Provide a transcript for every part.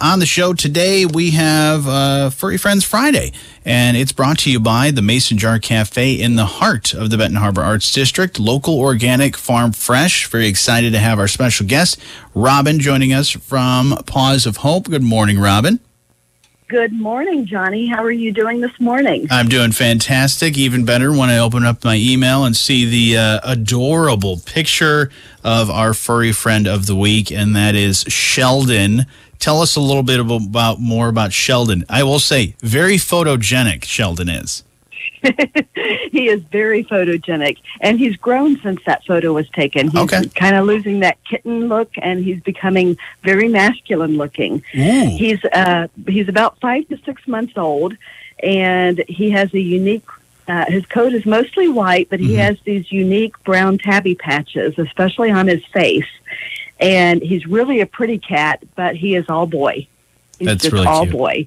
On the show today, we have uh, Furry Friends Friday, and it's brought to you by the Mason Jar Cafe in the heart of the Benton Harbor Arts District, local organic farm fresh. Very excited to have our special guest, Robin, joining us from Paws of Hope. Good morning, Robin. Good morning, Johnny. How are you doing this morning? I'm doing fantastic. Even better when I open up my email and see the uh, adorable picture of our furry friend of the week, and that is Sheldon. Tell us a little bit about more about Sheldon. I will say, very photogenic. Sheldon is. he is very photogenic, and he's grown since that photo was taken. He's Okay. kind of losing that kitten look, and he's becoming very masculine looking. Ooh. He's uh, he's about five to six months old, and he has a unique. Uh, his coat is mostly white, but he Mhm. has these unique brown tabby patches, especially on his face. And he's really a pretty cat, but he is all boy. He's That's just really all cute. boy.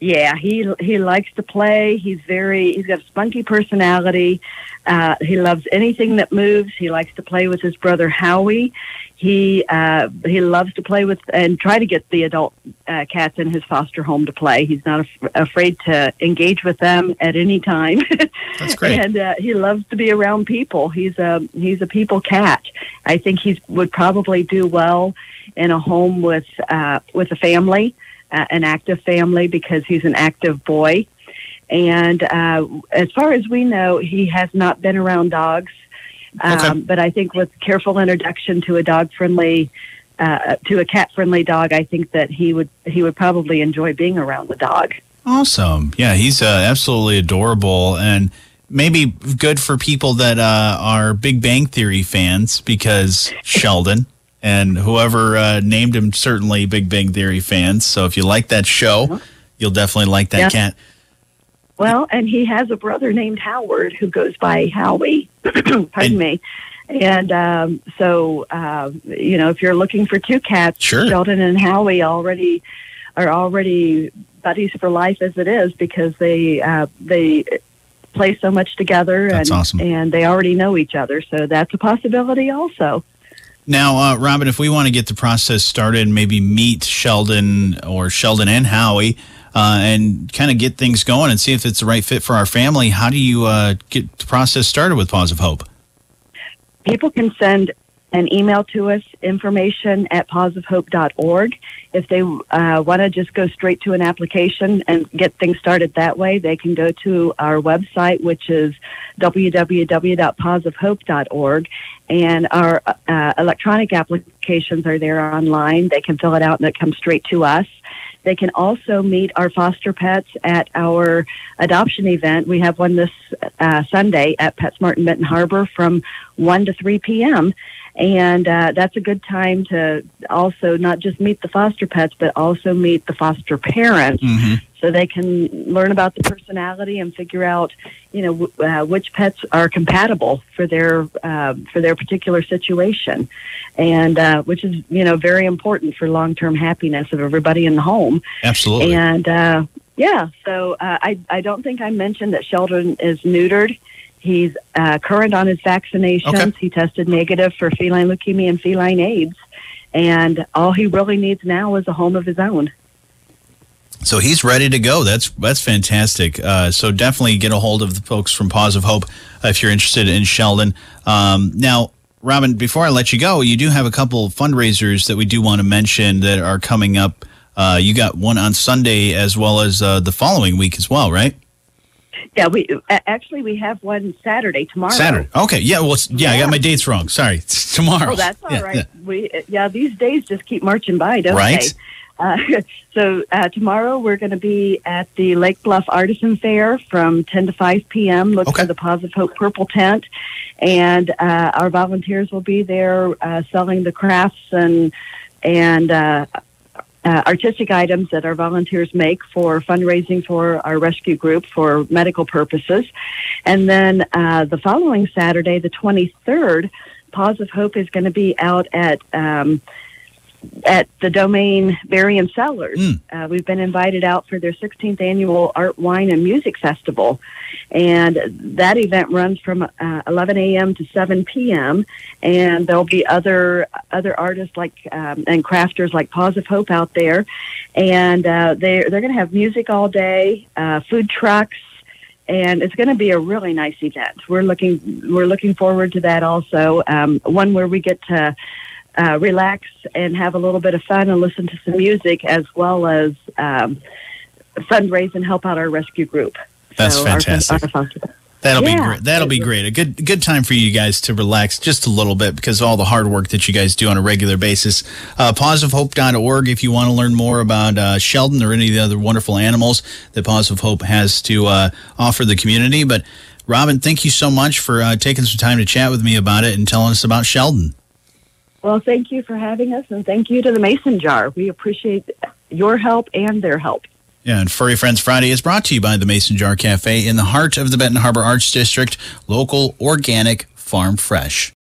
Yeah, he he likes to play. He's very he's got a spunky personality. Uh, he loves anything that moves. He likes to play with his brother Howie. He uh, he loves to play with and try to get the adult uh, cats in his foster home to play. He's not af- afraid to engage with them at any time. That's great. and uh, he loves to be around people. He's a he's a people cat. I think he would probably do well in a home with uh, with a family, uh, an active family, because he's an active boy. And uh, as far as we know, he has not been around dogs. Um, Okay. But I think with careful introduction to a dog friendly, uh, to a cat friendly dog, I think that he would he would probably enjoy being around the dog. Awesome. Yeah, he's uh, absolutely adorable and maybe good for people that uh, are Big Bang Theory fans because Sheldon and whoever uh, named him certainly Big Bang Theory fans. So if you like that show, you'll definitely like that Yeah. cat. Well, and he has a brother named Howard who goes by Howie. Pardon And- me. And um, so, uh, you know, if you're looking for two cats, Sure. Sheldon and Howie already are already buddies for life as it is because they uh, they play so much together That's and awesome. and they already know each other. So that's a possibility also. Now, uh, Robin, if we want to get the process started and maybe meet Sheldon or Sheldon and Howie uh, and kind of get things going and see if it's the right fit for our family, how do you uh, get the process started with Paws of Hope? people can send an email to us, information at pawsofhope.org. If they uh, want to just go straight to an application and get things started that way, they can go to our website, which is www.pawsofhope.org. And our uh, electronic applications are there online. They can fill it out and it comes straight to us. They can also meet our foster pets at our adoption event. We have one this uh, Sunday at PetSmart in Benton Harbor from 1 to 3 p.m. And uh, that's a good time to also not just meet the foster pets, but also meet the foster parents Mm-hmm. So they can learn about the personality and figure out, you know, w- uh, which pets are compatible for their uh, for their particular situation, and uh, which is you know very important for long term happiness of everybody in the home. Absolutely. And uh, yeah, so uh, I I don't think I mentioned that Sheldon is neutered. He's uh, current on his vaccinations. Okay. He tested negative for feline leukemia and feline AIDS, and all he really needs now is a home of his own. So he's ready to go. That's that's fantastic. Uh, so definitely get a hold of the folks from Paws of Hope uh, if you're interested in Sheldon. Um, now, Robin, before I let you go, you do have a couple fundraisers that we do want to mention that are coming up. Uh, you got one on Sunday as well as uh, the following week as well, right? Yeah, we actually we have one Saturday tomorrow. Saturday. Okay. Yeah. Well, it's, yeah, I got my dates wrong. Sorry. It's tomorrow. Oh, that's all Yeah, right. yeah. We yeah, these days just keep marching by, don't Right. they? Uh, so uh, tomorrow we're going to be at the Lake Bluff Artisan Fair from 10 to 5 p.m. Look Okay. for the Paws of Hope Purple Tent, and uh, our volunteers will be there uh, selling the crafts and and uh, uh, artistic items that our volunteers make for fundraising for our rescue group for medical purposes. And then uh, the following Saturday, the 23rd, Paws of Hope is going to be out at um, at the Domaine Berrien Cellars. Mm. Uh, we've been invited out for their 16th annual Art, Wine, and Music Festival. And that event runs from uh, 11 a.m. to 7 p.m. And there'll be other other artists like um, and crafters like Paws of Hope out there. And uh, they're, they're going to have music all day, uh, food trucks, and it's going to be a really nice event. We're looking we're looking forward to that also. Um, one where we get to uh, relax and have a little bit of fun and listen to some music, as well as um, fundraise and help out our rescue group. That's So fantastic. our foster- That'll be great. That'll be great. A good good time for you guys to relax just a little bit because of all the hard work that you guys do on a regular basis. Uh, pawsofhope.org if you want to learn more about uh, Sheldon or any of the other wonderful animals that Paws of Hope has to uh, offer the community. But Robin, thank you so much for uh, taking some time to chat with me about it and telling us about Sheldon. Well, thank you for having us, and thank you to the Mason Jar. We appreciate your help and their help. Yeah, and Furry Friends Friday is brought to you by the Mason Jar Cafe in the heart of the Benton Harbor Arts District, local, organic, farm fresh.